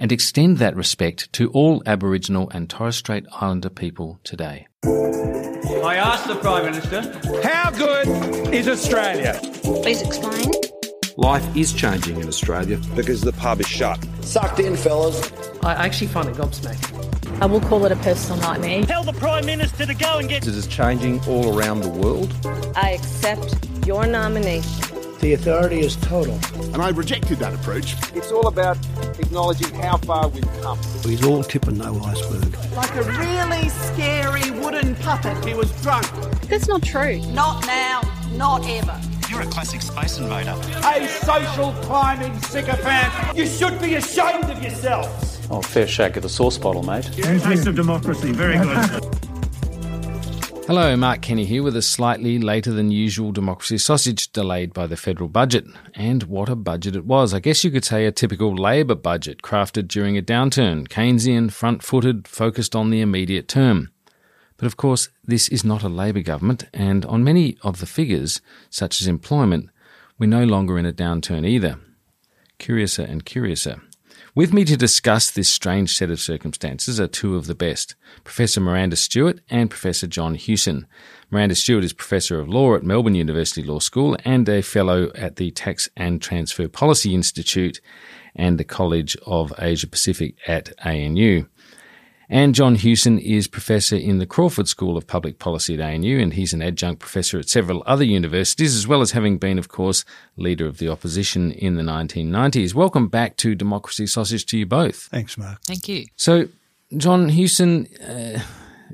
and extend that respect to all Aboriginal and Torres Strait Islander people today. I asked the Prime Minister, how good is Australia? Please explain. Life is changing in Australia. because the pub is shut. Sucked in, fellas. I actually find it gobsmacking. I will call it a personal nightmare. tell the Prime Minister to go and get. It is changing all around the world. I accept your nomination. The authority is total. And I rejected that approach. It's all about acknowledging how far we've come. He's all tip and no iceberg. Like a really scary wooden puppet. He was drunk. That's not true. Not now, not ever. You're a classic space invader. A social climbing sycophant. You should be ashamed of yourselves. Oh, fair shake of the sauce bottle, mate. Taste of democracy, very good. Hello, Mark Kenny here with a slightly later than usual democracy sausage delayed by the federal budget. And what a budget it was. I guess you could say a typical Labor budget crafted during a downturn, Keynesian, front footed, focused on the immediate term. But of course, this is not a Labor government, and on many of the figures, such as employment, we're no longer in a downturn either. Curiouser and curiouser. With me to discuss this strange set of circumstances are two of the best, Professor Miranda Stewart and Professor John Hewson. Miranda Stewart is Professor of Law at Melbourne University Law School and a Fellow at the Tax and Transfer Policy Institute and the College of Asia Pacific at ANU. And John Hewson is professor in the Crawford School of Public Policy at ANU, and he's an adjunct professor at several other universities, as well as having been, of course, leader of the opposition in the 1990s. Welcome back to Democracy Sausage to you both. Thanks, Mark. Thank you. So, John Hewson, uh,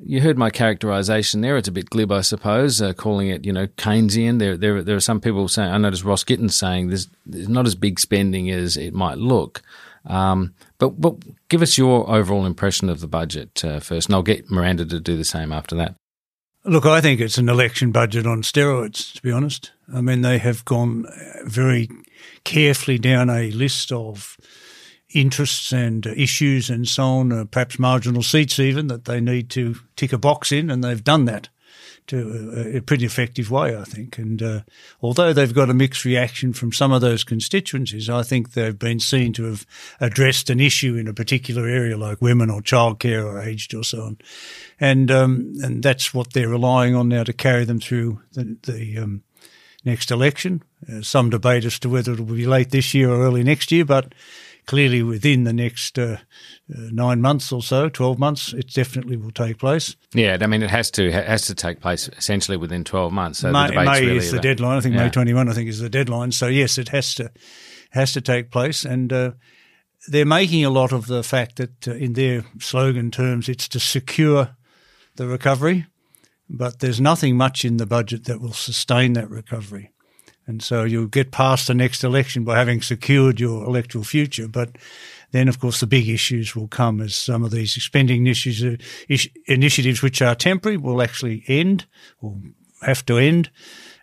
you heard my characterisation there. It's a bit glib, I suppose, uh, calling it, you know, Keynesian. There, there, there are some people saying, I noticed Ross Gittins saying there's, there's not as big spending as it might look. Um, but, but give us your overall impression of the budget uh, first, and I'll get Miranda to do the same after that. Look, I think it's an election budget on steroids, to be honest. I mean, they have gone very carefully down a list of interests and issues and so on, uh, perhaps marginal seats even, that they need to tick a box in, and they've done that to a, a pretty effective way, I think. And uh, although they've got a mixed reaction from some of those constituencies, I think they've been seen to have addressed an issue in a particular area like women or childcare or aged or so on. And um, and that's what they're relying on now to carry them through the, the um, next election. Uh, some debate as to whether it will be late this year or early next year, but clearly within the next uh, uh, nine months or so, 12 months, it definitely will take place. Yeah, I mean, it has to it has to take place essentially within 12 months. So May, the May really is the about- deadline. I think Yeah. May 21, I think, is the deadline. So, yes, it has to has to take place. And uh, they're making a lot of the fact that, uh, in their slogan terms, it's to secure the recovery, but there's nothing much in the budget that will sustain that recovery. And so you'll get past the next election by having secured your electoral future. But then, of course, the big issues will come as some of these spending issues, uh, initiatives which are temporary will actually end or have to end.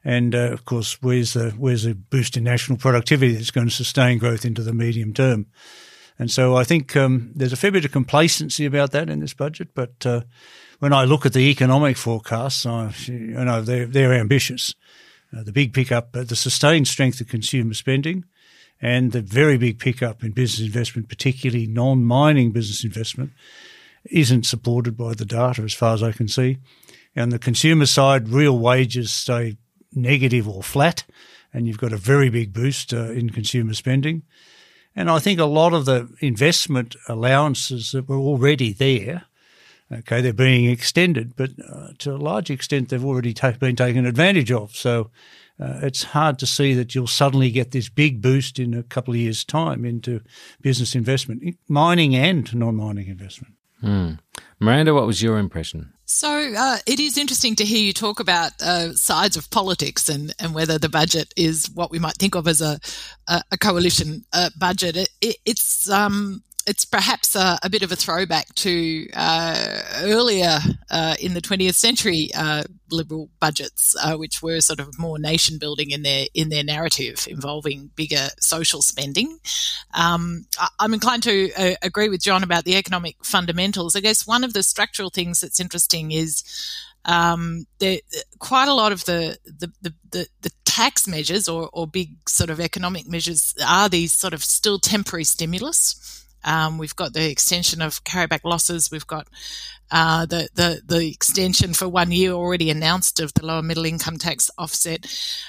And uh, of course, where's the where's the boost in national productivity that's going to sustain growth into the medium term? And so I think um, there's a fair bit of complacency about that in this budget. But uh, when I look at the economic forecasts, I, you know they're they're ambitious. Uh, the big pickup, uh, the sustained strength of consumer spending, and the very big pickup in business investment, particularly non-mining business investment, isn't supported by the data as far as I can see. On the consumer side, real wages stay negative or flat, and you've got a very big boost uh, in consumer spending. And I think a lot of the investment allowances that were already there, okay, they're being extended, but uh, to a large extent they've already ta- been taken advantage of. So uh, it's hard to see that you'll suddenly get this big boost in a couple of years' time into business investment, mining and non-mining investment. Hmm. Miranda, what was your impression? So uh, it is interesting to hear you talk about uh, sides of politics and, and whether the budget is what we might think of as a a, a coalition uh, budget. It, it, it's um, it's perhaps a, a, bit of a throwback to uh, earlier uh, in the 20th century uh, liberal budgets, uh, which were sort of more nation building in their in their narrative, involving bigger social spending. Um, I'm inclined to uh, agree with John about the economic fundamentals. I guess one of the structural things that's interesting is. Um, there, quite a lot of the, the, the, the, the tax measures or, or big sort of economic measures are these sort of still temporary stimulus. Um, we've got the extension of carryback losses. We've got uh, the, the the extension for one year already announced of the lower middle income tax offset.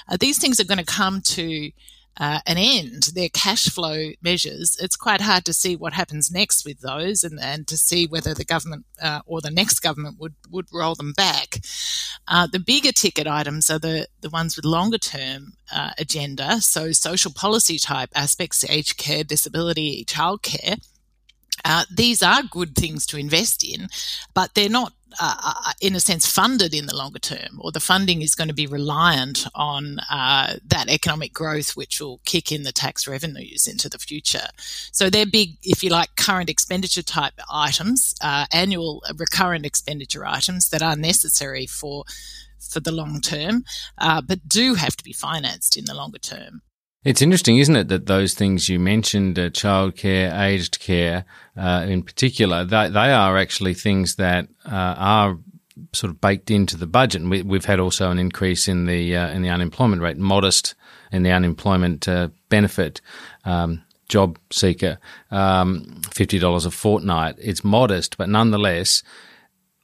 Uh, these things are going to come to uh, an end. They're cash flow measures. It's quite hard to see what happens next with those, and, and to see whether the government uh, or the next government would would roll them back. Uh, the bigger ticket items are the the ones with longer term uh, agenda. So social policy type aspects, aged care, disability, childcare. Uh, these are good things to invest in, but they're not uh, in a sense, funded in the longer term, or the funding is going to be reliant on uh, that economic growth, which will kick in the tax revenues into the future. So they're big, if you like, current expenditure type items, uh, annual recurrent expenditure items that are necessary for for the long term, uh, but do have to be financed in the longer term. It's interesting, isn't it, that those things you mentioned, uh, childcare, aged care, uh, in particular, they, they are actually things that uh, are sort of baked into the budget. And we, have had also an increase in the uh, in the unemployment rate, modest in the unemployment uh, benefit. Um, job seeker, um, fifty dollars a fortnight. It's modest, but nonetheless,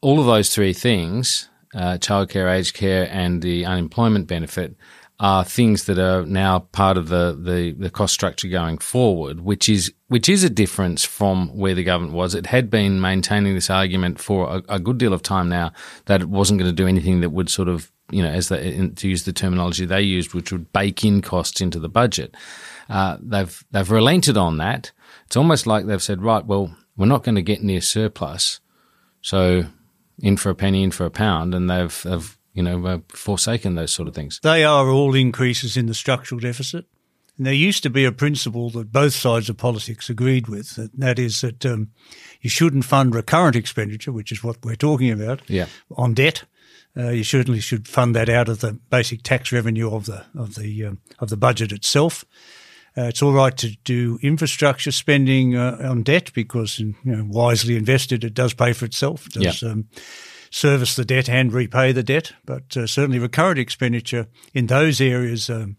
all of those three things: uh, childcare, aged care, and the unemployment benefit are things that are now part of the, the, the, cost structure going forward, which is which is a difference from where the government was. It had been maintaining this argument for a, a good deal of time now that it wasn't going to do anything that would sort of you know as to use the terminology they used, which would bake in costs into the budget. Uh, they've they've relented on that. It's almost like they've said, right, well, we're not going to get near surplus, so in for a penny, in for a pound, and they've, they've you know, uh, forsaken those sort of things. They are all increases in the structural deficit. And there used to be a principle that both sides of politics agreed with, and that is that um, you shouldn't fund recurrent expenditure, which is what we're talking about, yeah. on debt. Uh, you certainly should fund that out of the basic tax revenue of the of the um, of the budget itself. Uh, it's all right to do infrastructure spending uh, on debt because, you know, wisely invested, it does pay for itself. It does, yeah. um, service the debt and repay the debt. But uh, certainly, recurrent expenditure in those areas um,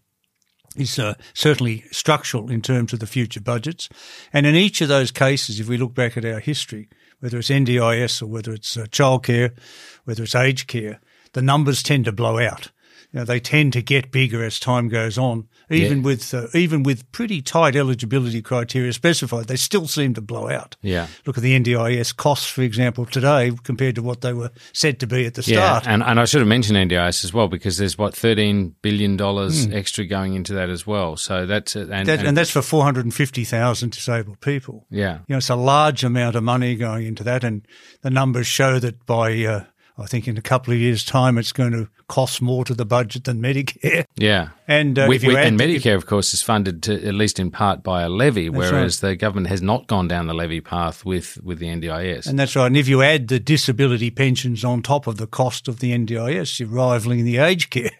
is uh, certainly structural in terms of the future budgets. And in each of those cases, if we look back at our history, whether it's NDIS or whether it's uh, childcare, whether it's aged care, the numbers tend to blow out you know, they tend to get bigger as time goes on. Even Yeah. with uh, even with pretty tight eligibility criteria specified, they still seem to blow out. Yeah. Look at the NDIS costs, for example, today compared to what they were said to be at the start. Yeah, and, and I should have mentioned NDIS as well because there's what thirteen billion dollars Hmm. extra going into that as well. So that's. And, That, and that's for 450,000 disabled people. yeah, You know, it's a large amount of money going into that, and the numbers show that by, uh, I think, in a couple of years' time, it's going to cost more to the budget than Medicare. yeah. And uh, We- we- and Medicare, of course, is funded to, at least in part by a levy, whereas the government has not gone down the levy path with with the NDIS. And that's right. And if you add the disability pensions on top of the cost of the NDIS, you're rivaling the age care,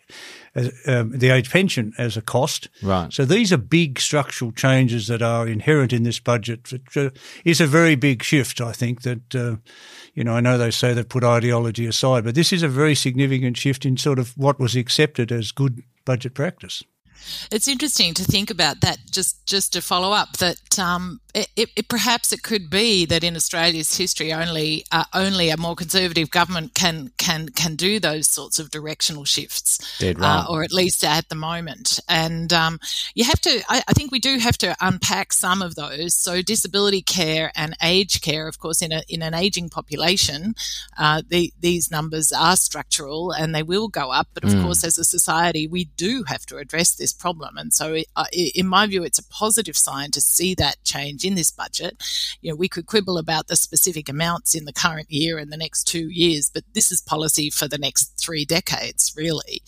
as, um, the age pension as a cost. Right. So these are big structural changes that are inherent in this budget. It uh, is a very big shift, I think, that, uh, you know, I know they say they put ideology aside, but this is a very significant shift in sort of what was accepted as good budget practice. It's interesting to think about that. Just just to follow up that um, it, it, perhaps it could be that in Australia's history, only uh, only a more conservative government can can can do those sorts of directional shifts, Dead right. uh, or at least at the moment. And um, you have to. I, I, think we do have to unpack some of those. So disability care and aged care, of course, in a in an aging population, uh, the, these numbers are structural and they will go up. But of mm. course, as a society, we do have to address this problem. And so, uh, in my view, it's a positive sign to see that change in this budget. You know, we could quibble about the specific amounts in the current year and the next two years, but this is policy for the next three decades, really.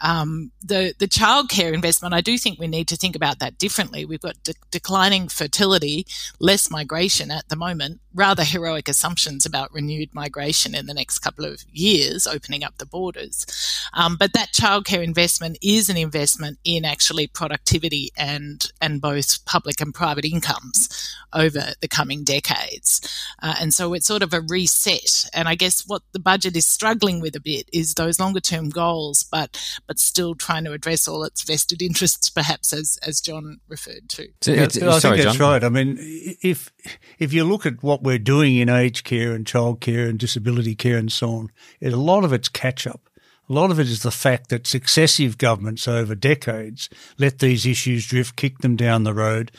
Um, the the childcare investment, I do think we need to think about that differently. We've got de- declining fertility, less migration at the moment, rather heroic assumptions about renewed migration in the next couple of years, opening up the borders. Um, but that childcare investment is an investment in actually productivity and and both public and private incomes over the coming decades. Uh, and so it's sort of a reset. And I guess what the budget is struggling with a bit is those longer term goals, but but still trying to address all its vested interests, perhaps as as John referred to. Yeah, I think sorry, that's John. right. I mean, if if you look at what we're doing in aged care and childcare and disability care and so on, a lot of it's catch up. A lot of it is the fact that successive governments over decades let these issues drift, kick them down the road.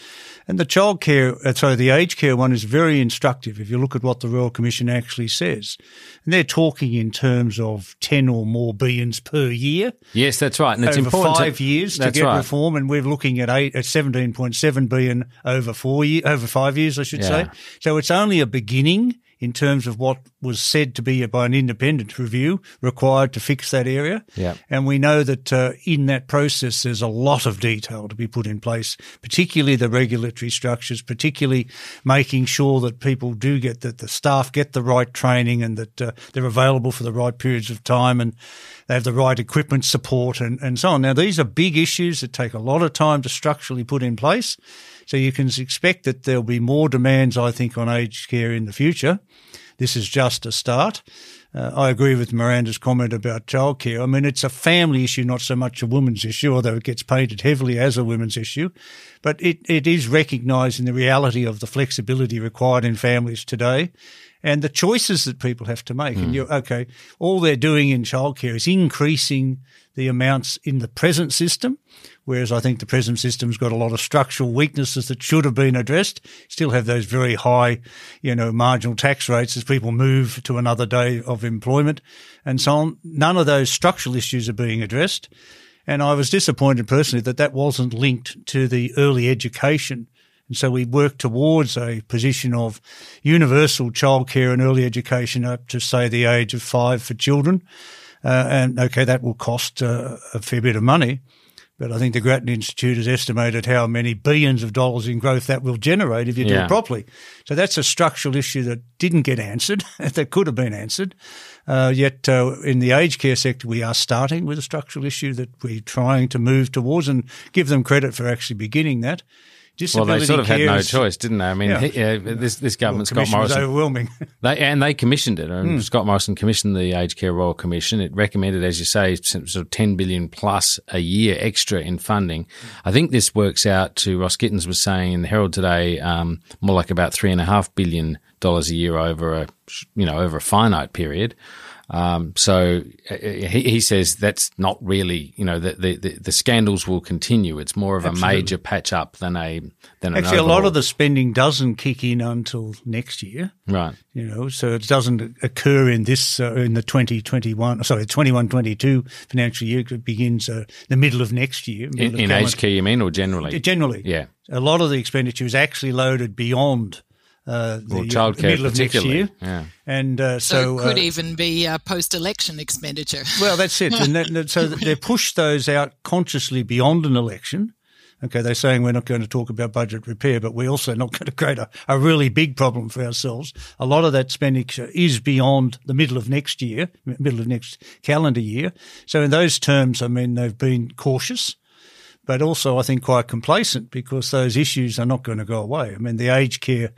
And the childcare, uh, sorry, the aged care one is very instructive if you look at what the Royal Commission actually says. And they're talking in terms of 10 or more billions per year. Yes, that's right. And it's over important five to, years to get right. reform. And we're looking at eight, at 17.7 billion over four year, over five years, I should yeah. say. So it's only a beginning in terms of what was said to be by an independent review required to fix that area. Yeah. And we know that uh, in that process, there's a lot of detail to be put in place, particularly the regulatory structures, particularly making sure that people do get that the staff get the right training and that uh, they're available for the right periods of time and they have the right equipment support and, and so on. Now, these are big issues that take a lot of time to structurally put in place. So you can expect that there'll be more demands, I think, on aged care in the future. This is just a start. Uh, I agree with Miranda's comment about childcare. I mean, it's a family issue, not so much a women's issue, although it gets painted heavily as a women's issue. But it, it is recognising the reality of the flexibility required in families today and the choices that people have to make. Mm. And hmm. you're okay. All they're doing in childcare is increasing the amounts in the present system, whereas I think the present system's got a lot of structural weaknesses that should have been addressed. Still have those very high, you know, marginal tax rates as people move to another day of employment and so on. None of those structural issues are being addressed. And I was disappointed personally that that wasn't linked to the early education and so we work towards a position of universal childcare and early education up to say the age of five for children. Uh, and okay, that will cost uh, a fair bit of money. But I think the Grattan Institute has estimated how many billions of dollars in growth that will generate if you do it properly. So that's a structural issue that didn't get answered, that could have been answered. Uh, yet uh, in the aged care sector, we are starting with a structural issue that we're trying to move towards and give them credit for actually beginning that well, they sort of had no choice, didn't they? I mean, yeah. yeah this this government, well, Scott Morrison, overwhelming. they and they commissioned it. Mm. Scott Morrison commissioned the Aged Care Royal Commission. It recommended, as you say, sort of ten billion plus a year extra in funding. I think this works out to Ross Gittins was saying in the Herald today, um, more like about three and a half billion dollars a year over a you know over a finite period. Um, so uh, he, he, says that's not really, you know, the, the, the, scandals will continue. It's more of Absolutely. a major patch up than a than actually a lot of the spending doesn't kick in until next year, right? You know, so it doesn't occur in this uh, in the twenty twenty one sorry twenty one twenty two financial year. It begins uh, the middle of next year. In, in care, you mean, or generally? Generally, yeah. A lot of the expenditure is actually loaded beyond uh, the well, childcare middle of next year. Yeah. And uh, so, so it could uh, even be uh, post-election expenditure. Well, that's it. and that, so they push those out consciously beyond an election. Okay, they're saying we're not going to talk about budget repair, but we're also not going to create a, a really big problem for ourselves. A lot of that expenditure is beyond the middle of next year, middle of next calendar year. So in those terms, I mean, they've been cautious but also I think quite complacent because those issues are not going to go away. I mean, the aged care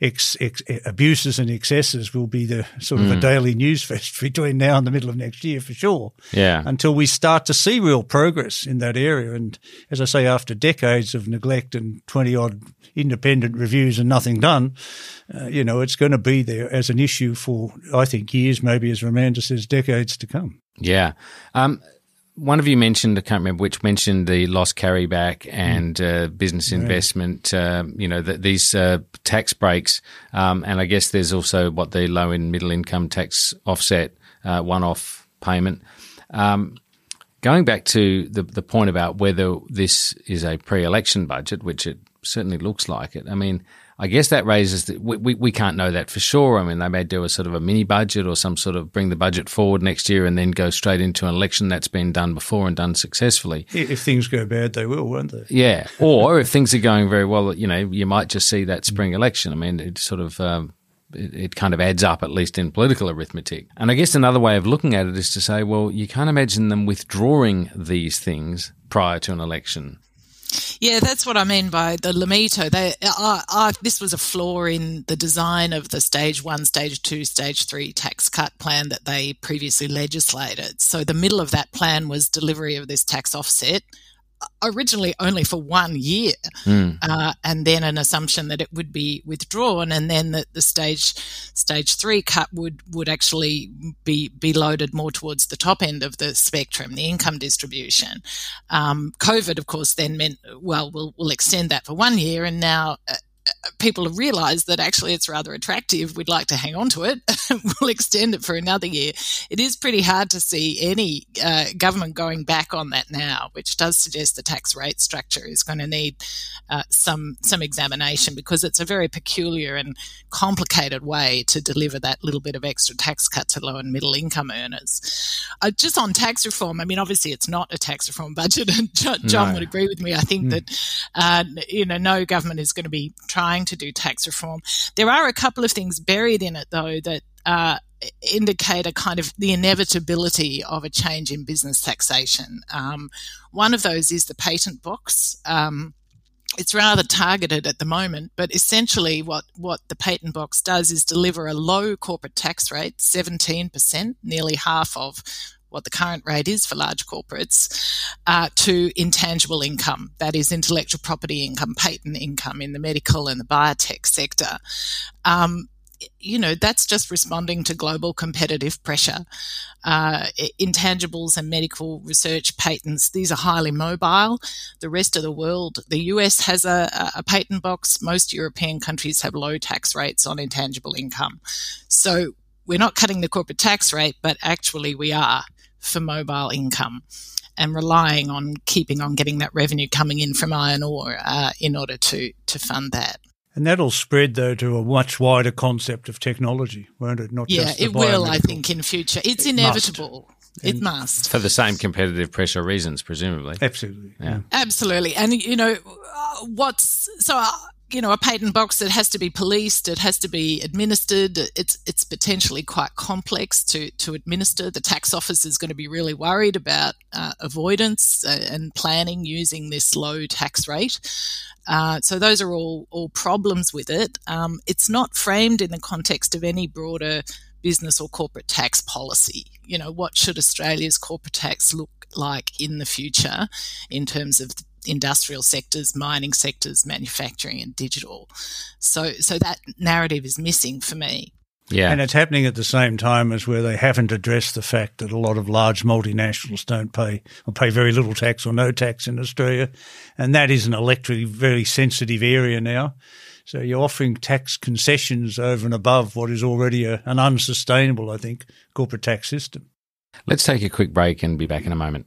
ex, ex, abuses and excesses will be the sort of Mm. a daily news fest between now and the middle of next year for sure. Yeah. Until we start to see real progress in that area. And as I say, after decades of neglect and 20 odd independent reviews and nothing done, uh, you know, it's going to be there as an issue for, I think, years, maybe as Miranda says, decades to come. Yeah. Um, one of you mentioned, I can't remember which, mentioned the loss carryback and uh, business investment, uh, you know, the, these uh, tax breaks. Um, and I guess there's also what the low and middle income tax offset uh, one off payment. Um, going back to the, the point about whether this is a pre election budget, which it certainly looks like it, I mean, I guess that raises that we, we, we can't know that for sure. I mean, they may do a sort of a mini budget or some sort of bring the budget forward next year and then go straight into an election that's been done before and done successfully. If things go bad, they will, won't they? Yeah. Or if things are going very well, you know, you might just see that spring election. I mean, it sort of. Um, it kind of adds up, at least in political arithmetic. And I guess another way of looking at it is to say, well, you can't imagine them withdrawing these things prior to an election. Yeah, that's what I mean by the LMITO. They, uh, uh, this was a flaw in the design of the stage one, stage two, stage three tax cut plan that they previously legislated. So the middle of that plan was delivery of this tax offset, originally only for one year, Mm. uh, and then an assumption that it would be withdrawn, and then that the stage stage three cut would would actually be be loaded more towards the top end of the spectrum, the income distribution. Um, COVID, of course, then meant well, we'll we'll extend that for one year, and now. People have realised that actually it's rather attractive. We'd like to hang on to it. we'll extend it for another year. It is pretty hard to see any uh, government going back on that now, which does suggest the tax rate structure is going to need uh, some some examination because it's a very peculiar and complicated way to deliver that little bit of extra tax cut to low and middle income earners. Uh, just on tax reform, I mean, obviously it's not a tax reform budget, and John, John No. would agree with me. I think Mm. that uh, you know no government is going to be trying to do tax reform. There are a couple of things buried in it though that. Uh, indicate a kind of the inevitability of a change in business taxation. Um, one of those is the patent box. Um, it's rather targeted at the moment, but essentially what, what the patent box does is deliver a low corporate tax rate, 17%, nearly half of what the current rate is for large corporates, uh, to intangible income. That is intellectual property income, patent income in the medical and the biotech sector. Um, you know, that's just responding to global competitive pressure. Uh, intangibles and medical research patents, these are highly mobile. The rest of the world, the US has a, a patent box. Most European countries have low tax rates on intangible income. So we're not cutting the corporate tax rate, but actually we are for mobile income and relying on keeping on getting that revenue coming in from iron ore uh, in order to, to fund that. And that'll spread, though, to a much wider concept of technology, won't it? Not yeah, just it will, I think, in future. It's It inevitable. It must. For the same competitive pressure reasons, presumably. Absolutely. Yeah. Absolutely. And, you know, uh, what's so, uh, you know, a patent box that has to be policed, it has to be administered. It's it's potentially quite complex to, to administer. The tax office is going to be really worried about uh, avoidance uh, and planning using this low tax rate. Uh, so those are all all problems with it. Um, it's not framed in the context of any broader business or corporate tax policy. You know, what should Australia's corporate tax look like in the future in terms of industrial sectors, mining sectors, manufacturing and digital. So so that narrative is missing for me. Yeah. And it's happening at the same time as where they haven't addressed the fact that a lot of large multinationals don't pay or pay very little tax or no tax in Australia. And that is an electorally very sensitive area now. So you're offering tax concessions over and above what is already a, an unsustainable, I think, corporate tax system. Let's take a quick break and be back in a moment.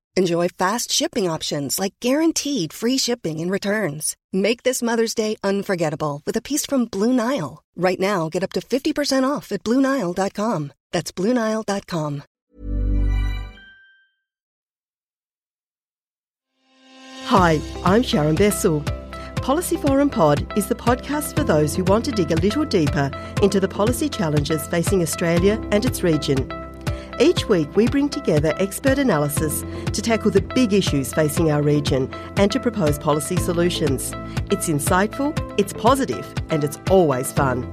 Enjoy fast shipping options like guaranteed free shipping and returns. Make this Mother's Day unforgettable with a piece from Blue Nile. Right now, get up to 50% off at BlueNile.com. That's BlueNile.com. Hi, I'm Sharon Bessel. Policy Forum Pod is the podcast for those who want to dig a little deeper into the policy challenges facing Australia and its region. Each week, we bring together expert analysis to tackle the big issues facing our region and to propose policy solutions. It's insightful, it's positive, and it's always fun.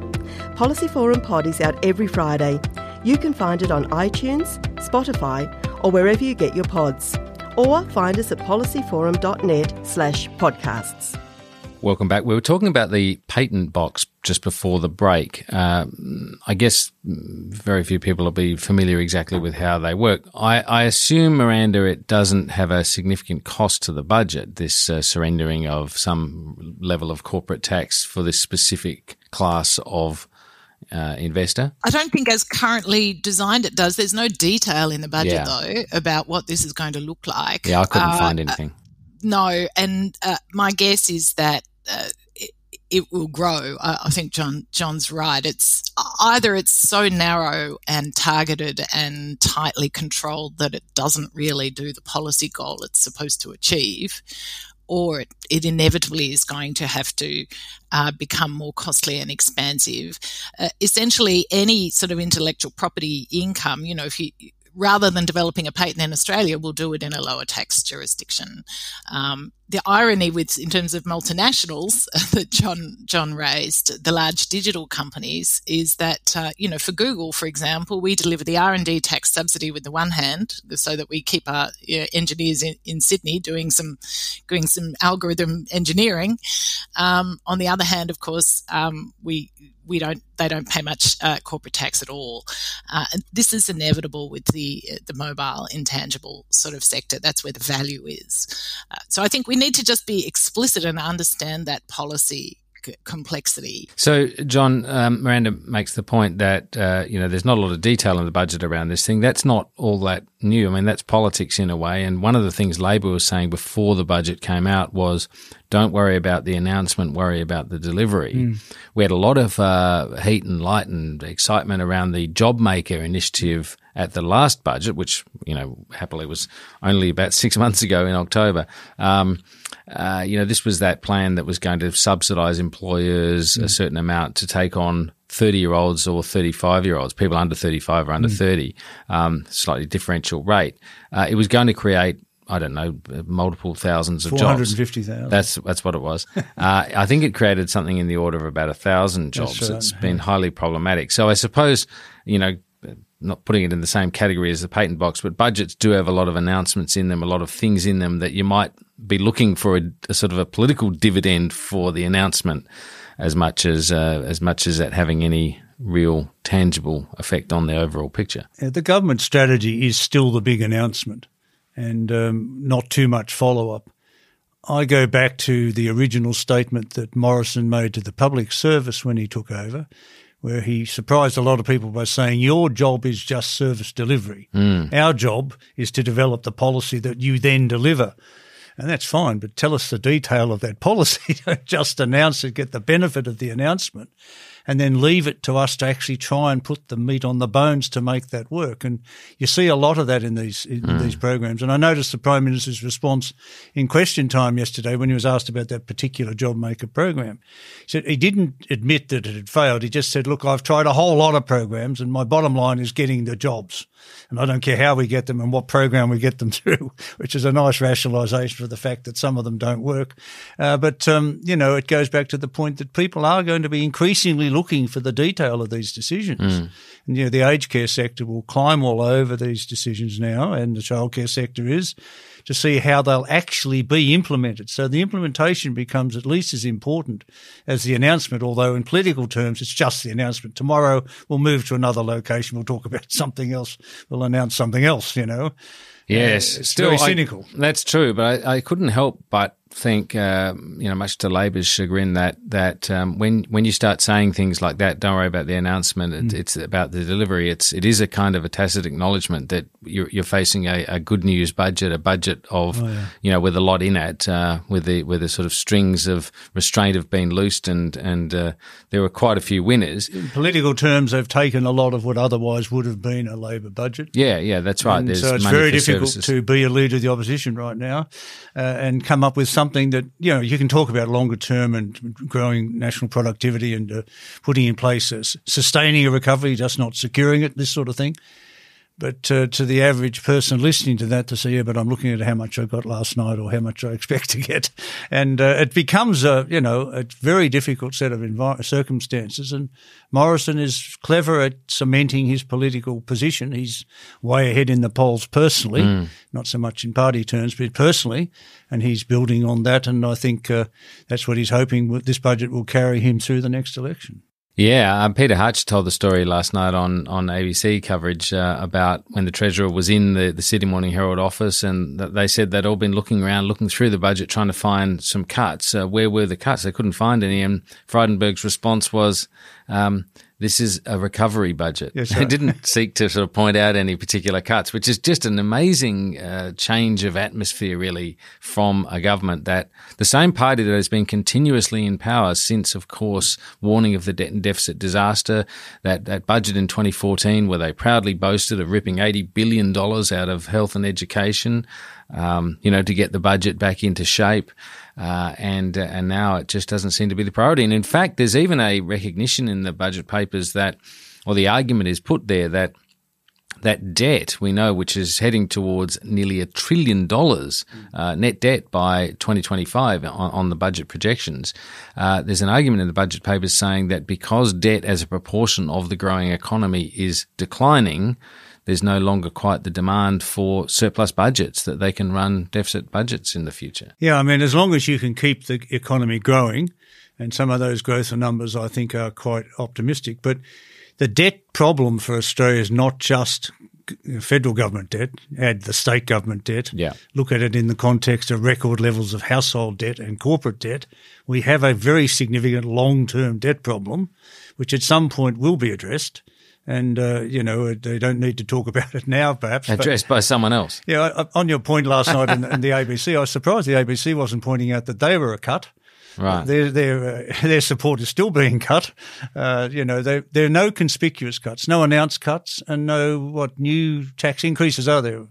Policy Forum Pod is out every Friday. You can find it on iTunes, Spotify, or wherever you get your pods. Or find us at policyforum.net slash podcasts. Welcome back. We were talking about the patent box just before the break. Uh, I guess very few people will be familiar exactly with how they work. I, I assume, Miranda, it doesn't have a significant cost to the budget, this uh, surrendering of some level of corporate tax for this specific class of uh, investor? I don't think, as currently designed, it does. There's no detail in the budget, Yeah. though, about what this is going to look like. Yeah, I couldn't Uh, find anything. No, and uh, my guess is that uh, it, will grow. I, I think John John's right. It's either it's so narrow and targeted and tightly controlled that it doesn't really do the policy goal it's supposed to achieve, or it, it inevitably is going to have to uh, become more costly and expansive. Uh, essentially, any sort of intellectual property income, you know, if you rather than developing a patent in Australia, we'll do it in a lower tax jurisdiction. Um, the irony with, in terms of multinationals that John John raised, the large digital companies, is that uh, you know for Google, for example, we deliver the R and D tax subsidy with the one hand, so that we keep our you know, engineers in, in Sydney doing some doing some algorithm engineering. Um, on the other hand, of course, um, we we don't they don't pay much uh, corporate tax at all. Uh, this is inevitable with the the mobile intangible sort of sector. That's where the value is. Uh, so I think we need to just be explicit and understand that policy complexity. So, John, um, Miranda makes the point that uh, you know there's not a lot of detail in the budget around this thing. That's not all that new. I mean, that's politics in a way. And one of the things Labor was saying before the budget came out was, "Don't worry about the announcement, worry about the delivery." Mm. We had a lot of uh, heat and light and excitement around the JobMaker initiative at the last budget, which you know happily was only about six months ago in October. Um, uh, you know, this was that plan that was going to subsidise employers a certain amount to take on 30 year olds or 35 year olds, people under 35 or under Mm. 30, um, slightly differential rate. Uh, it was going to create, I don't know, multiple thousands of jobs. 450,000. That's that's what it was. uh, I think it created something in the order of about a thousand jobs. right, It's been highly problematic. So I suppose, you know, not putting it in the same category as the patent box, but budgets do have a lot of announcements in them, a lot of things in them that you might be looking for a, a sort of a political dividend for the announcement, as much as uh, as much as that having any real tangible effect on the overall picture. The government strategy is still the big announcement and um, not too much follow up. I go back to the original statement that Morrison made to the public service when he took over, where he surprised a lot of people by saying, Your job is just service delivery. Mm. Our job is to develop the policy that you then deliver. And that's fine, but tell us the detail of that policy. Don't just announce it, get the benefit of the announcement, and then leave it to us to actually try and put the meat on the bones to make that work. And you see a lot of that in these in Mm. these programs. And I noticed the Prime Minister's response in question time yesterday when he was asked about that particular job maker program. He said he didn't admit that it had failed. He just said, "Look, I've tried a whole lot of programs, and my bottom line is getting the jobs." And I don't care how we get them and what program we get them through, which is a nice rationalisation for the fact that some of them don't work. Uh, but, um, you know, it goes back to the point that people are going to be increasingly looking for the detail of these decisions. Mm. And, you know, the aged care sector will climb all over these decisions now, and the childcare sector is, to see how they'll actually be implemented. So the implementation becomes at least as important as the announcement, although in political terms, it's just the announcement. Tomorrow we'll move to another location. We'll talk about something else. We'll announce something else, you know. Yes, Uh, it's still very I- cynical. that's true, but I, I couldn't help but think, uh, you know, much to Labor's chagrin, that that um, when when you start saying things like that, don't worry about the announcement. It, Mm. It's about the delivery. It's it is a kind of a tacit acknowledgement that you're, you're facing a, a good news budget, a budget of Oh, yeah. you know with a lot in it, uh, with the with the sort of strings of restraint have been loosed, and and uh, there were quite a few winners. In political terms, they've taken a lot of what otherwise would have been a Labor budget. Yeah, yeah, that's right. So it's very difficult services. to be a leader of the opposition right now uh, and come up with something that, you know, you can talk about longer term and growing national productivity and uh, putting in place a, sustaining a recovery, just not securing it, this sort of thing. But uh, to the average person listening to that, to say, yeah, but I'm looking at how much I got last night or how much I expect to get, and uh, it becomes a you know a very difficult set of envi- circumstances. And Morrison is clever at cementing his political position. He's way ahead in the polls personally, Mm. not so much in party terms, but personally, and he's building on that. And I think uh, that's what he's hoping this budget will carry him through the next election. Yeah, um, Peter Hartcher told the story last night on, on ABC coverage uh, about when the Treasurer was in the, the Sydney Morning Herald office and that they said they'd all been looking around, looking through the budget, trying to find some cuts. Uh, where were the cuts? They couldn't find any. And Frydenberg's response was, um, this is a recovery budget. Yes, they didn't seek to sort of point out any particular cuts, which is just an amazing uh, change of atmosphere, really, from a government that the same party that has been continuously in power since, of course, warning of the debt and deficit disaster, that, that budget in 2014 where they proudly boasted of ripping $80 billion out of health and education, um, you know, to get the budget back into shape. Uh, and uh, and now it just doesn't seem to be the priority. And in fact, there's even a recognition in the budget papers that, or the argument is put there that that debt we know, which is heading towards nearly a trillion dollars uh, net debt by 2025 on, on the budget projections. Uh, there's an argument in the budget papers saying that because debt as a proportion of the growing economy is declining, there's no longer quite the demand for surplus budgets that they can run deficit budgets in the future. Yeah, I mean, as long as you can keep the economy growing, and some of those growth numbers I think are quite optimistic, but the debt problem for Australia is not just federal government debt, add the state government debt. Yeah. Look at it in the context of record levels of household debt and corporate debt. We have a very significant long term debt problem, which at some point will be addressed. And, uh, you know, they don't need to talk about it now, perhaps. but- Addressed by someone else. yeah, on your point last night in, in the ABC, I was surprised the ABC wasn't pointing out that they were a cut. Right. Their their uh, their support is still being cut. Uh, you know, there there are no conspicuous cuts, no announced cuts, and no what new tax increases are there.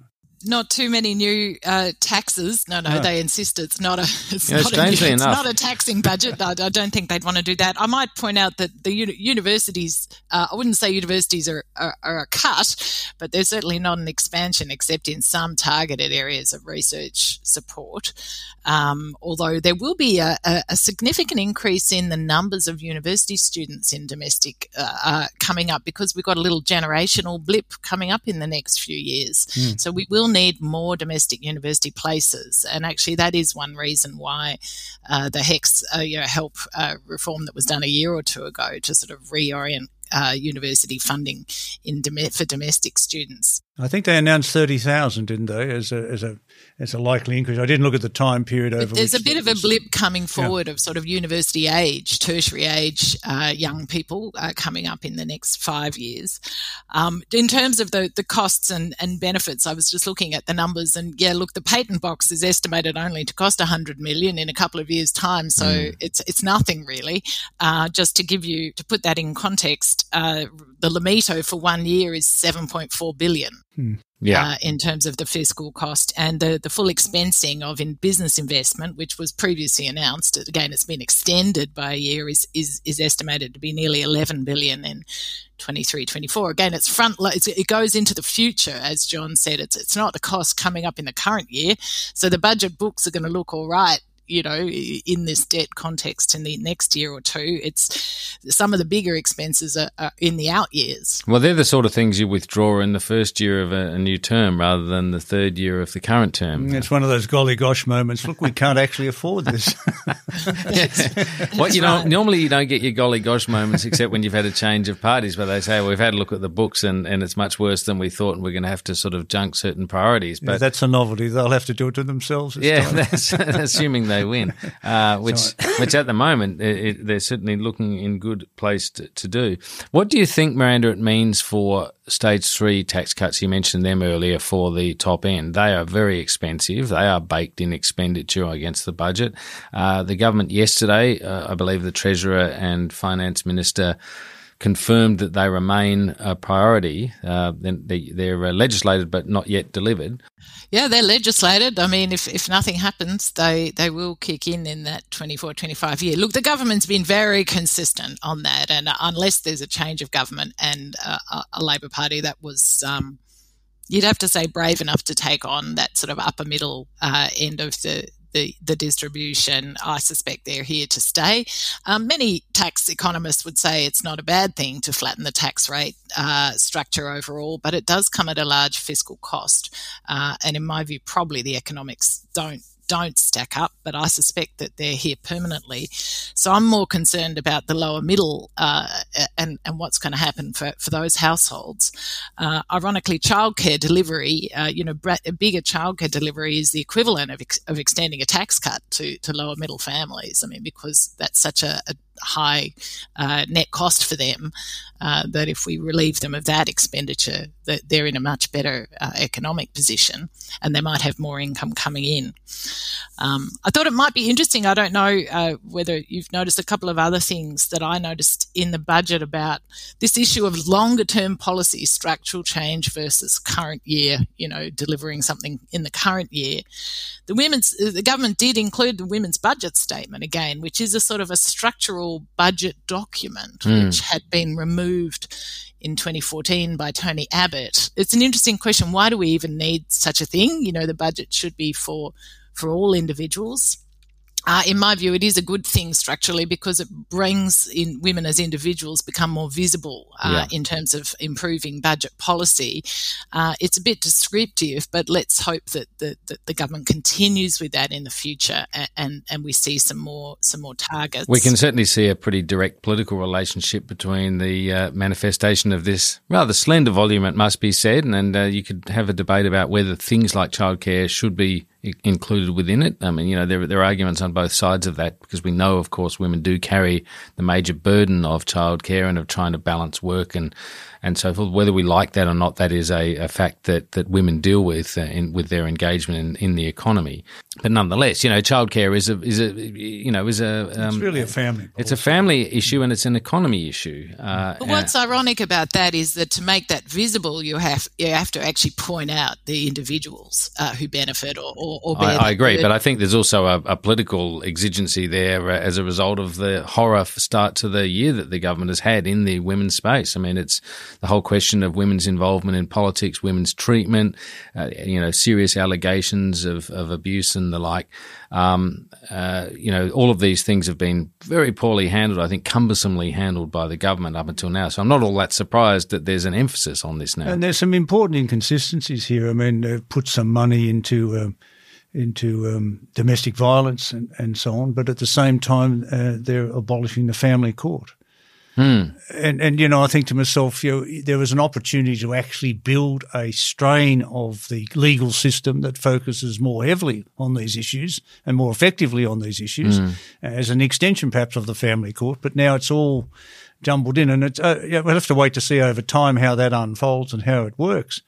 Not too many new uh, taxes. No, no, No. they insist it's not a. It's, Yeah, not, a, strangely it's enough. not a taxing budget. I, I don't think they'd want to do that. I might point out that the uni- universities. Uh, I wouldn't say universities are, are, are a cut, but they're certainly not an expansion, except in some targeted areas of research support. Um, although there will be a, a, a significant increase in the numbers of university students in domestic uh, uh, coming up because we've got a little generational blip coming up in the next few years. Mm. So we will need more domestic university places, and actually that is one reason why uh, the HECS uh, you know, help uh, reform that was done a year or two ago to sort of reorient uh, university funding in dom- for domestic students. I think they announced thirty thousand, didn't they, as a as a as a likely increase. I didn't look at the time period over. There's a bit of a blip coming forward of sort of university age, tertiary age uh, young people uh, coming up in the next five years. Um, in terms of the, the costs and, and benefits, I was just looking at the numbers, and yeah, look, the patent box is estimated only to cost 100 million in a couple of years' time, so Mm. it's it's nothing really. Uh, just to give you to put that in context, uh, the LMITO for one year is 7.4 billion Yeah. uh, in terms of the fiscal cost and the, the full expensing of in business investment, which was previously announced. Again, it's been extended by a year, is, is, is estimated to be nearly 11 billion in 23, 24. Again, it's front, it's, it goes into the future, as John said. It's, it's not the cost coming up in the current year. So the budget books are going to look all right. You know, in this debt context in the next year or two, it's some of the bigger expenses are, are in the out years. Well, they're the sort of things you withdraw in the first year of a, a new term rather than the third year of the current term. Mm, it's one of those golly gosh moments. Look, we can't actually afford this. Well, you know, normally you don't get your golly gosh moments except when you've had a change of parties where they say, well, we've had a look at the books and, and it's much worse than we thought and we're going to have to sort of junk certain priorities. Yeah, But that's a novelty. They'll have to do it to themselves. yeah, that's assuming they they win, uh, which which at the moment it, it, they're certainly looking in good place to, to, do. What do you think, Miranda, it means for stage three tax cuts? You mentioned them earlier for the top end. They are very expensive. They are baked in expenditure against the budget. Uh, the government yesterday, uh, I believe, the treasurer and finance minister confirmed that they remain a priority. Uh, they're uh, legislated but not yet delivered. Yeah, they're legislated. I mean, if, if nothing happens, they, they will kick in in that 24, 25 year. Look, the government's been very consistent on that. And unless there's a change of government and a, a Labor Party that was. Um, you'd have to say brave enough to take on that sort of upper middle uh, end of the the, the distribution. I suspect they're here to stay. Um, many tax economists would say it's not a bad thing to flatten the tax rate uh, structure overall, but it does come at a large fiscal cost. Uh, and in my view, probably the economics don't don't stack up, but I suspect that they're here permanently. So I'm more concerned about the lower middle uh, and, and what's going to happen for, for those households. Uh, ironically, childcare delivery, uh, you know, a bigger childcare delivery is the equivalent of, ex- of extending a tax cut to, to lower middle families. I mean, because that's such a, a high uh, net cost for them uh, that if we relieve them of that expenditure, that they're in a much better uh, economic position and they might have more income coming in. Um, I thought it might be interesting. I don't know uh, whether you've noticed a couple of other things that I noticed in the budget about this issue of longer term policy, structural change versus current year, you know, delivering something in the current year. The women's, the government did include the women's budget statement again, which is a sort of a structural budget document, mm. which had been removed in 2014 by Tony Abbott. It's an interesting question. Why do we even need such a thing? You know, the budget should be for for all individuals. Uh, in my view, it is a good thing structurally because it brings in women as individuals become more visible uh, yeah. in terms of improving budget policy. Uh, it's a bit descriptive, but let's hope that the, that the government continues with that in the future and, and, and we see some more some more targets. We can certainly see a pretty direct political relationship between the uh, manifestation of this rather slender volume, it must be said, and, and uh, you could have a debate about whether things like childcare should be included within it. I mean, you know, there, there are arguments on both sides of that because we know, of course, women do carry the major burden of childcare and of trying to balance work and, and so forth. Whether we like that or not, that is a, a fact that, that women deal with uh, in, with their engagement in, in the economy. But nonetheless, you know, childcare is a is a you know is a um, it's really a family. It's a family issue and it's an economy issue. Uh, but what's uh, ironic about that is that to make that visible, you have you have to actually point out the individuals uh, who benefit or, or, or I, I, agree, but I think there's also a, a political exigency there uh, as a result of the horror start to the year that the government has had in the women's space. I mean, it's the whole question of women's involvement in politics, women's treatment, uh, you know, serious allegations of, of abuse and the like. Um, uh, you know, all of these things have been very poorly handled, I think cumbersomely handled by the government up until now. So I'm not all that surprised that there's an emphasis on this now. And there's some important inconsistencies here. I mean, they've put some money into. Um, into um, domestic violence and, and so on, but at the same time, uh, they're abolishing the family court. Hmm. And, and, you know, I think to myself, you know, there was an opportunity to actually build a strain of the legal system that focuses more heavily on these issues and more effectively on these issues hmm. as an extension perhaps of the family court. But now it's all jumbled in and it's, uh, yeah, we'll have to wait to see over time how that unfolds and how it works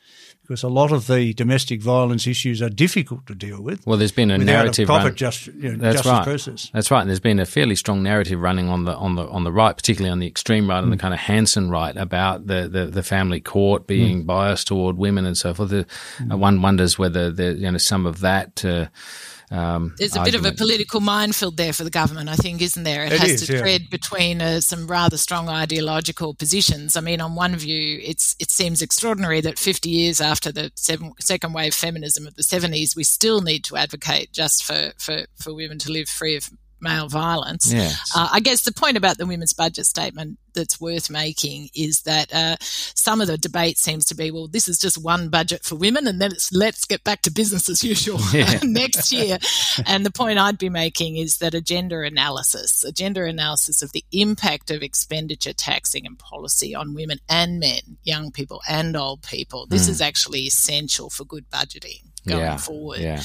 because a lot of the domestic violence issues are difficult to deal with. Well, there's been a narrative a run. Just, you know, That's right. process. That's right. And there's been a fairly strong narrative running on the on the on the right, particularly on the extreme right, mm. on the kind of Hanson right, about the, the, the family court being mm. biased toward women and so forth. The, mm. one wonders whether there, you know some of that. Uh, um, There's a argument. bit of a political minefield there for the government, I think, isn't there? It, it has is, to yeah. tread between uh, some rather strong ideological positions. I mean, on one view, it's it seems extraordinary that 50 years after the seven, second wave feminism of the 70s, we still need to advocate just for, for, for women to live free of male violence. Yes. Uh, I guess the point about the women's budget statement that's worth making is that uh, some of the debate seems to be, well, this is just one budget for women, and then it's let's get back to business as usual yeah. next year. and the point I'd be making is that a gender analysis, a gender analysis of the impact of expenditure taxing and policy on women and men, young people and old people, this mm. is actually essential for good budgeting. Going yeah, forward. Yeah.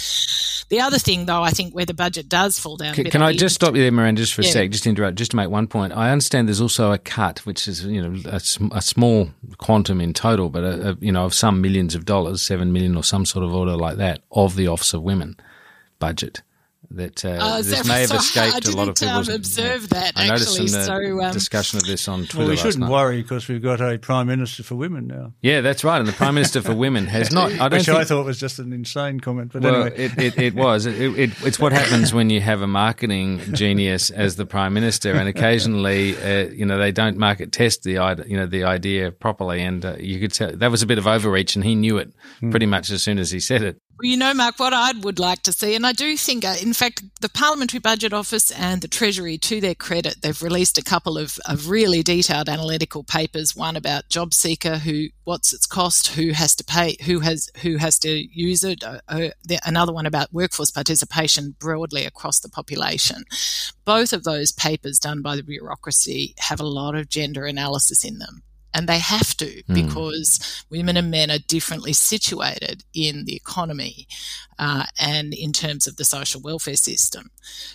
The other thing, though, I think where the budget does fall down. Can, can I just stop you there, Miranda, just for Yeah. a sec, just to interrupt, just to make one point. I understand there's also a cut, which is you know a, a small quantum in total, but a, a, you know of some millions of dollars, seven million or some sort of order like that, of the Office of Women budget. That uh, Oh, this so- may have so I escaped a lot of didn't, people's. um, observe that, I noticed actually, in the so, um, discussion of this on Twitter. Well, we shouldn't night. worry because we've got a Prime Minister for women now. Yeah, that's right. And the Prime Minister for Women has not. I don't Which think, I thought was just an insane comment. But well, anyway. it, it, it was. It, it, it's what happens when you have a marketing genius as the prime minister, and occasionally, uh, you know, they don't market test the idea, you know, the idea properly, and uh, you could tell that was a bit of overreach, and he knew it pretty much as soon as he said it. Well, you know, Mark, what I would like to see, and I do think, uh, in fact, the Parliamentary Budget Office and the Treasury, to their credit, they've released a couple of, of really detailed analytical papers. One about job seeker, who what's its cost, who has to pay, who has who has to use it. Uh, uh, the, another one about workforce participation broadly across the population. Both of those papers done by the bureaucracy have a lot of gender analysis in them. And they have to Mm. because women and men are differently situated in the economy uh, and in terms of the social welfare system.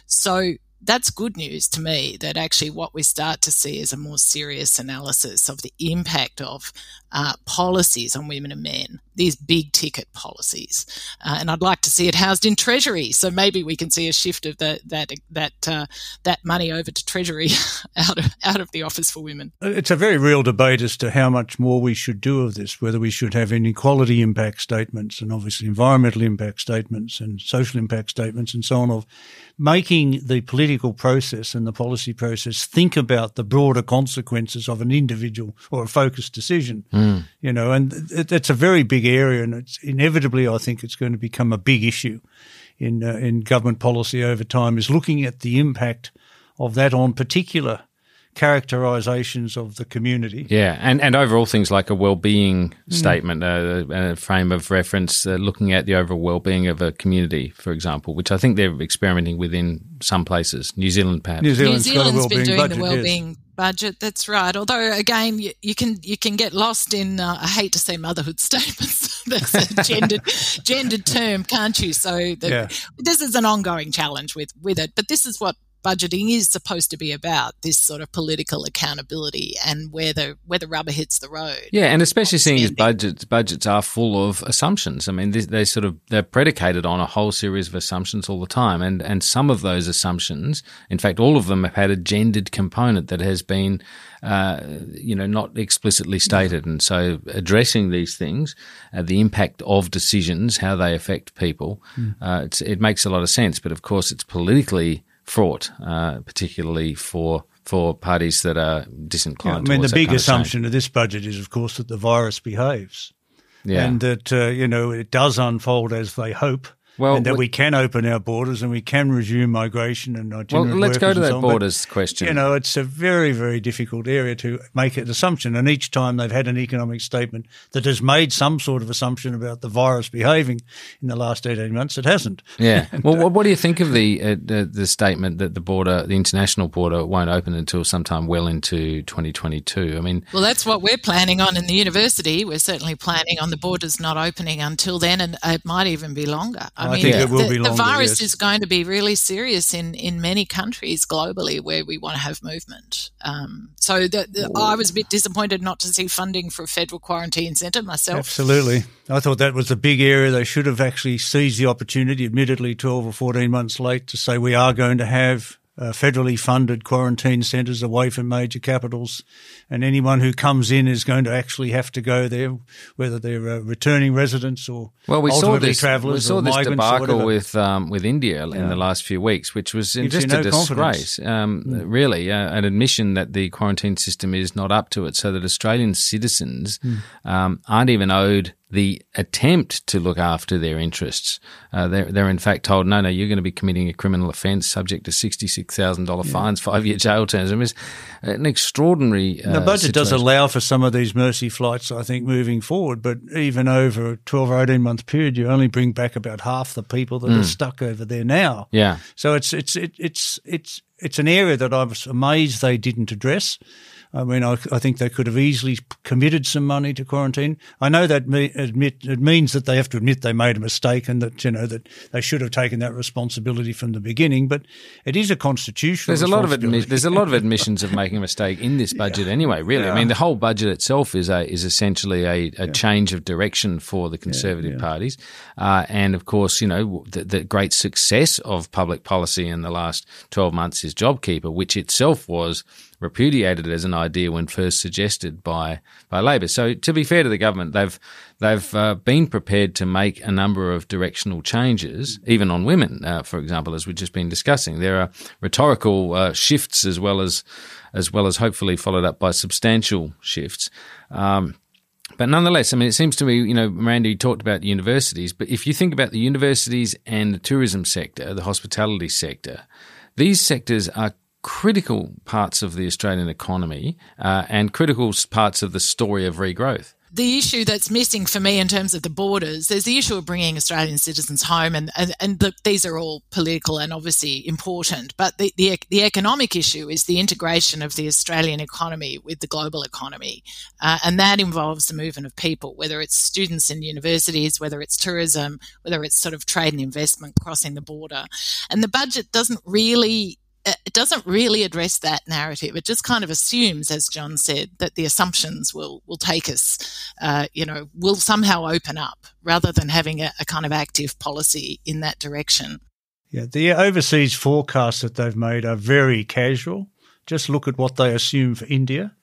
So that's good news to me that actually what we start to see is a more serious analysis of the impact of uh, policies on women and men, these big ticket policies. Uh, and I'd like to see it housed in Treasury. So maybe we can see a shift of the, that that uh, that money over to Treasury out of out of the Office for Women. It's a very real debate as to how much more we should do of this, whether we should have inequality impact statements and obviously environmental impact statements and social impact statements and so on of making the political process and the policy process think about the broader consequences of an individual or a focused decision. Mm. You know, and it, it's a very big area and it's inevitably, I think it's going to become a big issue in, uh, in government policy over time is looking at the impact of that on particular characterizations of the community. Yeah, and, and overall things like a well-being Mm. statement, uh, a frame of reference, uh, looking at the overall well-being of a community, for example, which I think they're experimenting with in some places. New Zealand, perhaps. New New Zealand's got a Zealand's been doing budget, the yes. Budget. That's right. Although again, you, you can you can get lost in. Uh, I hate to say motherhood statements. That's a gendered gendered term, can't you? So the, Yeah. this is an ongoing challenge with with it. But this is what budgeting is supposed to be about. This sort of political accountability and where the where the rubber hits the road. Yeah, and especially seeing as budgets budgets are full of assumptions. I mean, they, they sort of they're predicated on a whole series of assumptions all the time, and and some of those assumptions, in fact, all of them have had a gendered component that has been, uh, you know, not explicitly stated. And so, addressing these things, uh, the impact of decisions, how they affect people, Mm. uh, it's, it makes a lot of sense. But of course, it's politically fraught, uh, particularly for. For parties that are Yeah, disinclined. I mean, the big kind of change. assumption of this budget is, of course, that the virus behaves. Yeah. And that, uh, you know, it does unfold as they hope. Well, and that we- we can open our borders and we can resume migration and Well, let's go to and that so on. But, borders question. You know, it's a very, very difficult area to make an assumption. And each time they've had an economic statement that has made some sort of assumption about the virus behaving in the last 18 months, it hasn't. yeah. Well, what, what do you think of the, uh, the the statement that the border, the international border, won't open until sometime well into 2022? I mean, Well, that's what we're planning on in the university. We're certainly planning on the borders not opening until then, and it might even be longer. I mean, think the, it will the, be the virus yes. is going to be really serious in, in many countries globally where we want to have movement. Um, so the, the, I was a bit disappointed not to see funding for a federal quarantine centre myself. Absolutely. I thought that was a big area. They should have actually seized the opportunity, admittedly 12 or 14 months late, to say we are going to have uh, federally funded quarantine centres away from major capitals. And anyone who comes in is going to actually have to go there, whether they're uh, returning residents or well, we saw this. travellers We saw or this debacle with um, with India in the last few weeks, which was Gives just a disgrace. Um, Really, uh, an admission that the quarantine system is not up to it, so that Australian citizens Mm. um, aren't even owed the attempt to look after their interests. Uh, they're, they're in fact told, no, no, you're going to be committing a criminal offence subject to $66,000 fines, five year jail terms. I mean, it's an extraordinary. Uh, the budget does allow for some of these mercy flights, I think, moving forward. But even over a 12 or 18 month period, you only bring back about half the people that Mm. are stuck over there now. Yeah. So it's it's it, it's it's it's an area that I was amazed they didn't address. I mean, I, I, think they could have easily committed some money to quarantine. I know that me, admit it means that they have to admit they made a mistake and that you know that they should have taken that responsibility from the beginning. But it is a constitutional. There's a lot of admi- there's a lot of admissions of making a mistake in this budget yeah. anyway. Really, yeah. I mean, the whole budget itself is a is essentially a, a yeah. change of direction for the conservative parties, uh, and of course, you know, the, the great success of public policy in the last 12 months is JobKeeper, which itself was repudiated it as an idea when first suggested by by Labor. So to be fair to the government, they've they've uh, been prepared to make a number of directional changes, even on women, uh, for example, as we've just been discussing. There are rhetorical uh, shifts as well as as well as hopefully followed up by substantial shifts. Um, but nonetheless, I mean, it seems to me, you know, Miranda, you talked about universities, but if you think about the universities and the tourism sector, the hospitality sector, these sectors are critical parts of the Australian economy uh, and critical parts of the story of regrowth the issue that's missing for me in terms of the borders, there's the issue of bringing Australian citizens home, and and, and the, these are all political and obviously important. But the, the, the economic issue is the integration of the Australian economy with the global economy, uh, and that involves the movement of people, whether it's students in universities, whether it's tourism, whether it's sort of trade and investment crossing the border, and the budget doesn't really it doesn't really address that narrative. It just kind of assumes, as John said, that the assumptions will will take us, uh, you know, will somehow open up rather than having a, a, kind of active policy in that direction. Yeah, the overseas forecasts that they've made are very casual. Just look at what they assume for India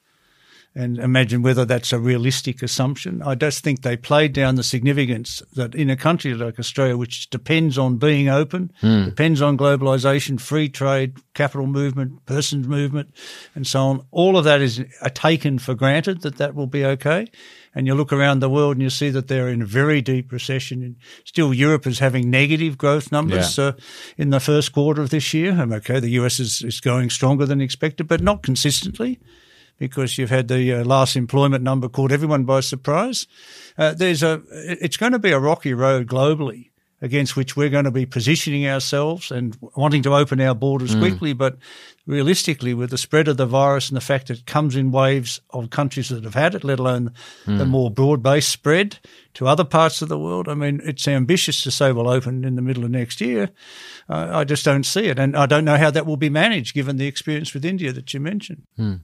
and imagine whether that's a realistic assumption. I just think they played down the significance that in a country like Australia, which depends on being open, mm. depends on globalization, free trade, capital movement, persons movement, and so on, all of that is taken for granted that that will be okay. And you look around the world and you see that they're in a very deep recession. And still, Europe is having negative growth numbers yeah. uh, in the first quarter of this year. I'm okay. The US is, is going stronger than expected, but not consistently because you've had the uh, last employment number caught everyone by surprise. Uh, there's a, it's going to be a rocky road globally against which we're going to be positioning ourselves and wanting to open our borders mm. quickly. But realistically, with the spread of the virus and the fact that it comes in waves of countries that have had it, let alone mm. the more broad based spread to other parts of the world, I mean, it's ambitious to say we'll open in the middle of next year. Uh, I just don't see it. And I don't know how that will be managed given the experience with India that you mentioned. Mm.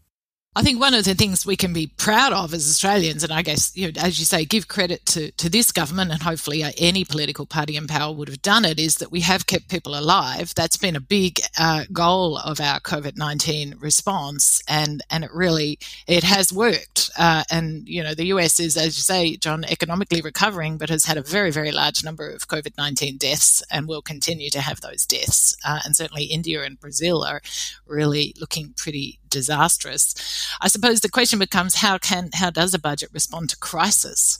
I think one of the things we can be proud of as Australians, and I guess, you know, as you say, give credit to, to this government and hopefully uh, any political party in power would have done it, is that we have kept people alive. That's been a big uh, goal of our COVID 19 response. And, and it really, it has worked. Uh, and, you know, the US is, as you say, John, economically recovering, but has had a very, very large number of COVID 19 deaths and will continue to have those deaths. Uh, and certainly India and Brazil are really looking pretty disastrous. I suppose the question becomes how can how does a budget respond to crisis?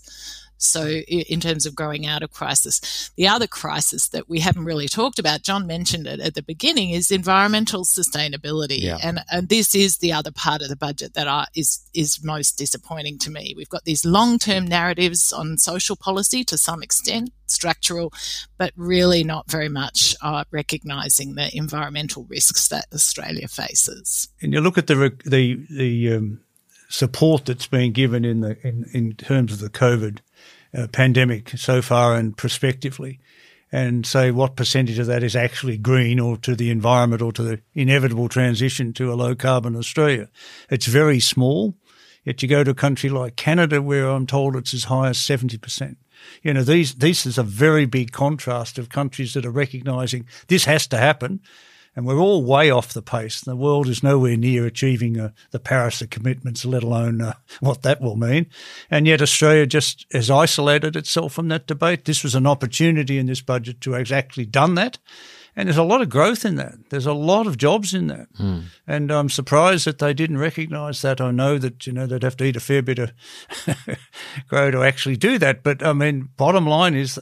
So, in terms of growing out of crisis, the other crisis that we haven't really talked about, John mentioned it at the beginning, is environmental sustainability, yeah. and and this is the other part of the budget that are, is is most disappointing to me. We've got these long term narratives on social policy to some extent, structural, but really not very much uh, recognising the environmental risks that Australia faces. And you look at the the the um, support that's been given in the in, in terms of the COVID uh, pandemic so far and prospectively, and say what percentage of that is actually green or to the environment or to the inevitable transition to a low carbon Australia. It's very small. Yet you go to a country like Canada, where I'm told it's as high as 70%. You know, these, this is a very big contrast of countries that are recognizing this has to happen and we're all way off the pace. The world is nowhere near achieving uh, the Paris commitments, let alone uh, what that will mean. And yet Australia just has isolated itself from that debate. This was an opportunity in this budget to have actually done that. And there's a lot of growth in that. There's a lot of jobs in that. Mm. And I'm surprised that they didn't recognise that. I know that, you know, they'd have to eat a fair bit of grow to actually do that. But I mean, bottom line is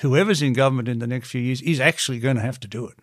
whoever's in government in the next few years is actually going to have to do it.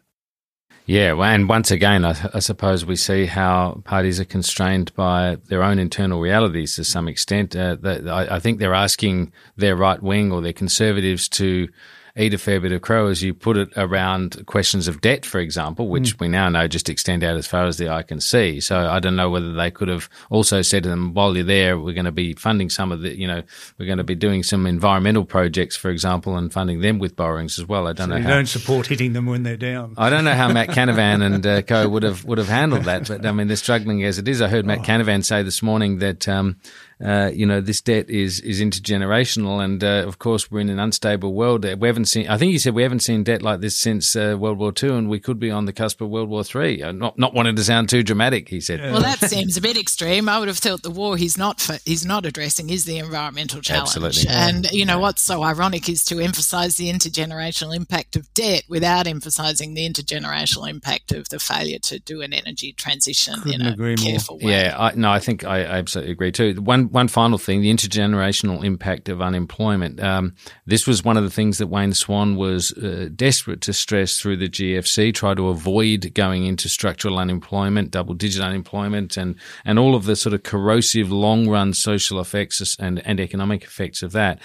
Yeah, and once again, I, I, suppose we see how parties are constrained by their own internal realities to some extent. Uh, I, I, think they're asking their right wing or their conservatives to eat a fair bit of crow, as you put it, around questions of debt, for example, which Mm. we now know just extend out as far as the eye can see. So I don't know whether they could have also said to them, while you're there, we're going to be funding some of the, you know, we're going to be doing some environmental projects, for example, and funding them with borrowings as well. I don't So know you how. don't support hitting them when they're down. I don't know how Matt Canavan and uh, co would have would have handled that, but I mean they're struggling as it is. I heard Matt Canavan say this morning that um, uh, you know this debt is is intergenerational, and uh, of course we're in an unstable world. We haven't seen. I think he said we haven't seen debt like this since uh, World War II, and we could be on the cusp of World War Three. Uh, not not wanting to sound too dramatic, he said. Well, that seems a bit extreme. I would have thought the war he's not for, he's not addressing is the environmental challenge. Absolutely. And you know what's so ironic is to emphasise the intergenerational impact of debt without emphasising the intergenerational impact of the failure to do an energy transition Couldn't in a agree more. careful way. Yeah, I, no, I think I, I absolutely agree too. One one final thing: the intergenerational impact of unemployment. Um, this was one of the things that Wayne Swan was uh, desperate to stress through the GFC, try to avoid going into structural unemployment, double digit unemployment, and and all of the sort of corrosive long run social effects and and economic effects of that.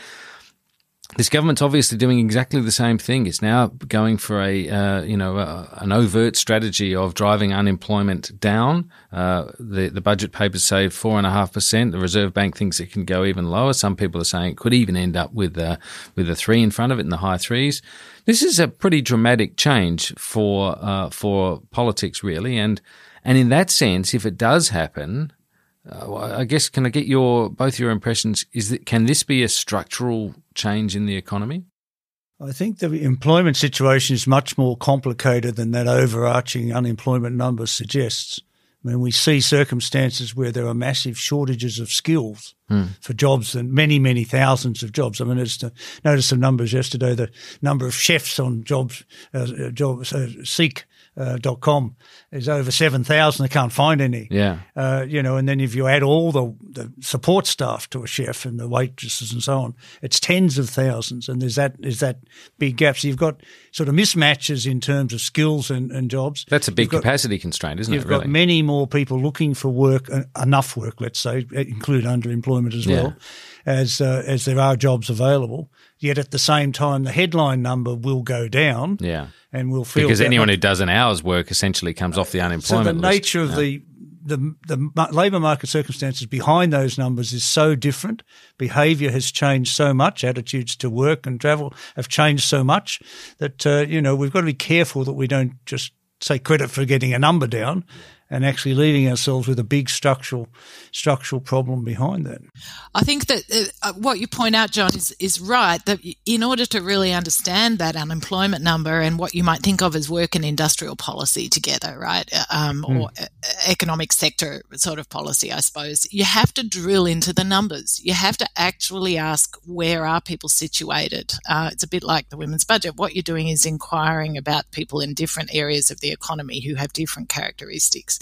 This government's obviously doing exactly the same thing. It's now going for a uh, you know uh, an overt strategy of driving unemployment down. Uh, the the budget papers say four and a half percent. The Reserve Bank thinks it can go even lower. Some people are saying it could even end up with uh, with a three in front of it in the high threes. This is a pretty dramatic change for uh, for politics, really, and and in that sense, if it does happen, uh, well, I guess can I get your both your impressions? Is that can this be a structural change in the economy? I think the employment situation is much more complicated than that overarching unemployment number suggests. I mean, we see circumstances where there are massive shortages of skills Hmm. for jobs and many, many thousands of jobs. I mean, it's noticed some numbers yesterday. The number of chefs on jobs, uh, jobs, uh, Seek. Uh, dot com is over 7,000. They can't find any. Yeah. Uh, you know, and then if you add all the, the support staff to a chef and the waitresses and so on, it's tens of thousands. And there's that, is that big gap. So you've got sort of mismatches in terms of skills and, and jobs. That's a big You've got- capacity constraint, isn't it? You've? Really? got many more people looking for work, uh, enough work, let's say, include underemployment as well, as uh, as there are jobs available. Yet at the same time, the headline number will go down. yeah. and we'll feel Because anyone much- who does an hour's work essentially comes off the unemployment. so the list. nature of Yeah. the the the labour market circumstances behind those numbers is so different. Behaviour has changed so much. Attitudes to work and travel have changed so much that uh, you know we've got to be careful that we don't just take credit for getting a number down and actually leaving ourselves with a big structural structural problem behind that. I think that uh, what you point out, John, is, is right. That in order to really understand that unemployment number and what you might think of as work and industrial policy together, right, uh, um, Mm. or uh, economic sector sort of policy, I suppose, you have to drill into the numbers. You have to actually ask where are people situated. Uh, it's a bit like the women's budget. What you're doing is inquiring about people in different areas of the economy who have different characteristics.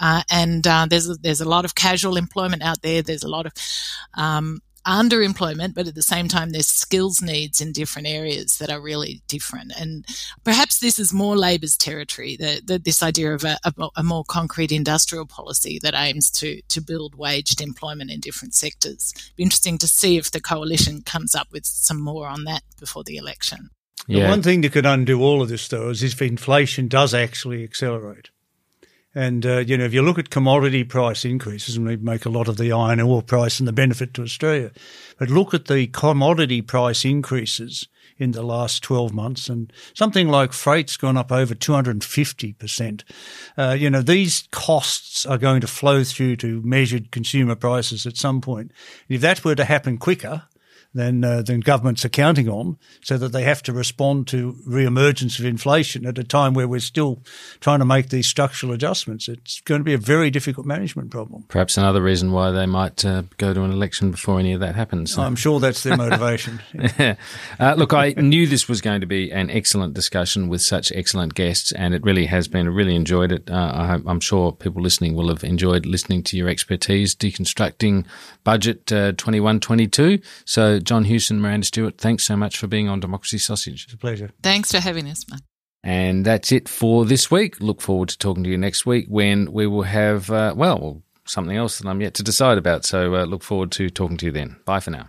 Uh, and uh, there's a, there's a lot of casual employment out there. There's a lot of um, underemployment, but at the same time, there's skills needs in different areas that are really different. And perhaps this is more Labor's territory. The, the, this idea of a, a, a more concrete industrial policy that aims to to build waged employment in different sectors. Be interesting to see if the coalition comes up with some more on that before the election. The one thing that could undo all of this, though, is if inflation does actually accelerate. And, uh, you know, if you look at commodity price increases, and we make a lot of the iron ore price and the benefit to Australia, but look at the commodity price increases in the last 12 months, and something like freight's gone up over 250%. Uh, you know, these costs are going to flow through to measured consumer prices at some point. If that were to happen quicker, than uh, than governments are counting on, so that they have to respond to re-emergence of inflation at a time where we're still trying to make these structural adjustments. It's going to be a very difficult management problem. Perhaps another reason why they might uh, go to an election before any of that happens. I'm sure that's their motivation. uh, look, I knew this was going to be an excellent discussion with such excellent guests, and it really has been. I really enjoyed it. Uh, I hope, I'm sure people listening will have enjoyed listening to your expertise deconstructing budget uh, 21 22. So, John Hewson, Miranda Stewart, thanks so much for being on Democracy Sausage. It's a pleasure. Thanks for having us, Mark. And that's it for this week. Look forward to talking to you next week when we will have, uh, well, something else that I'm yet to decide about. So uh, look forward to talking to you then. Bye for now.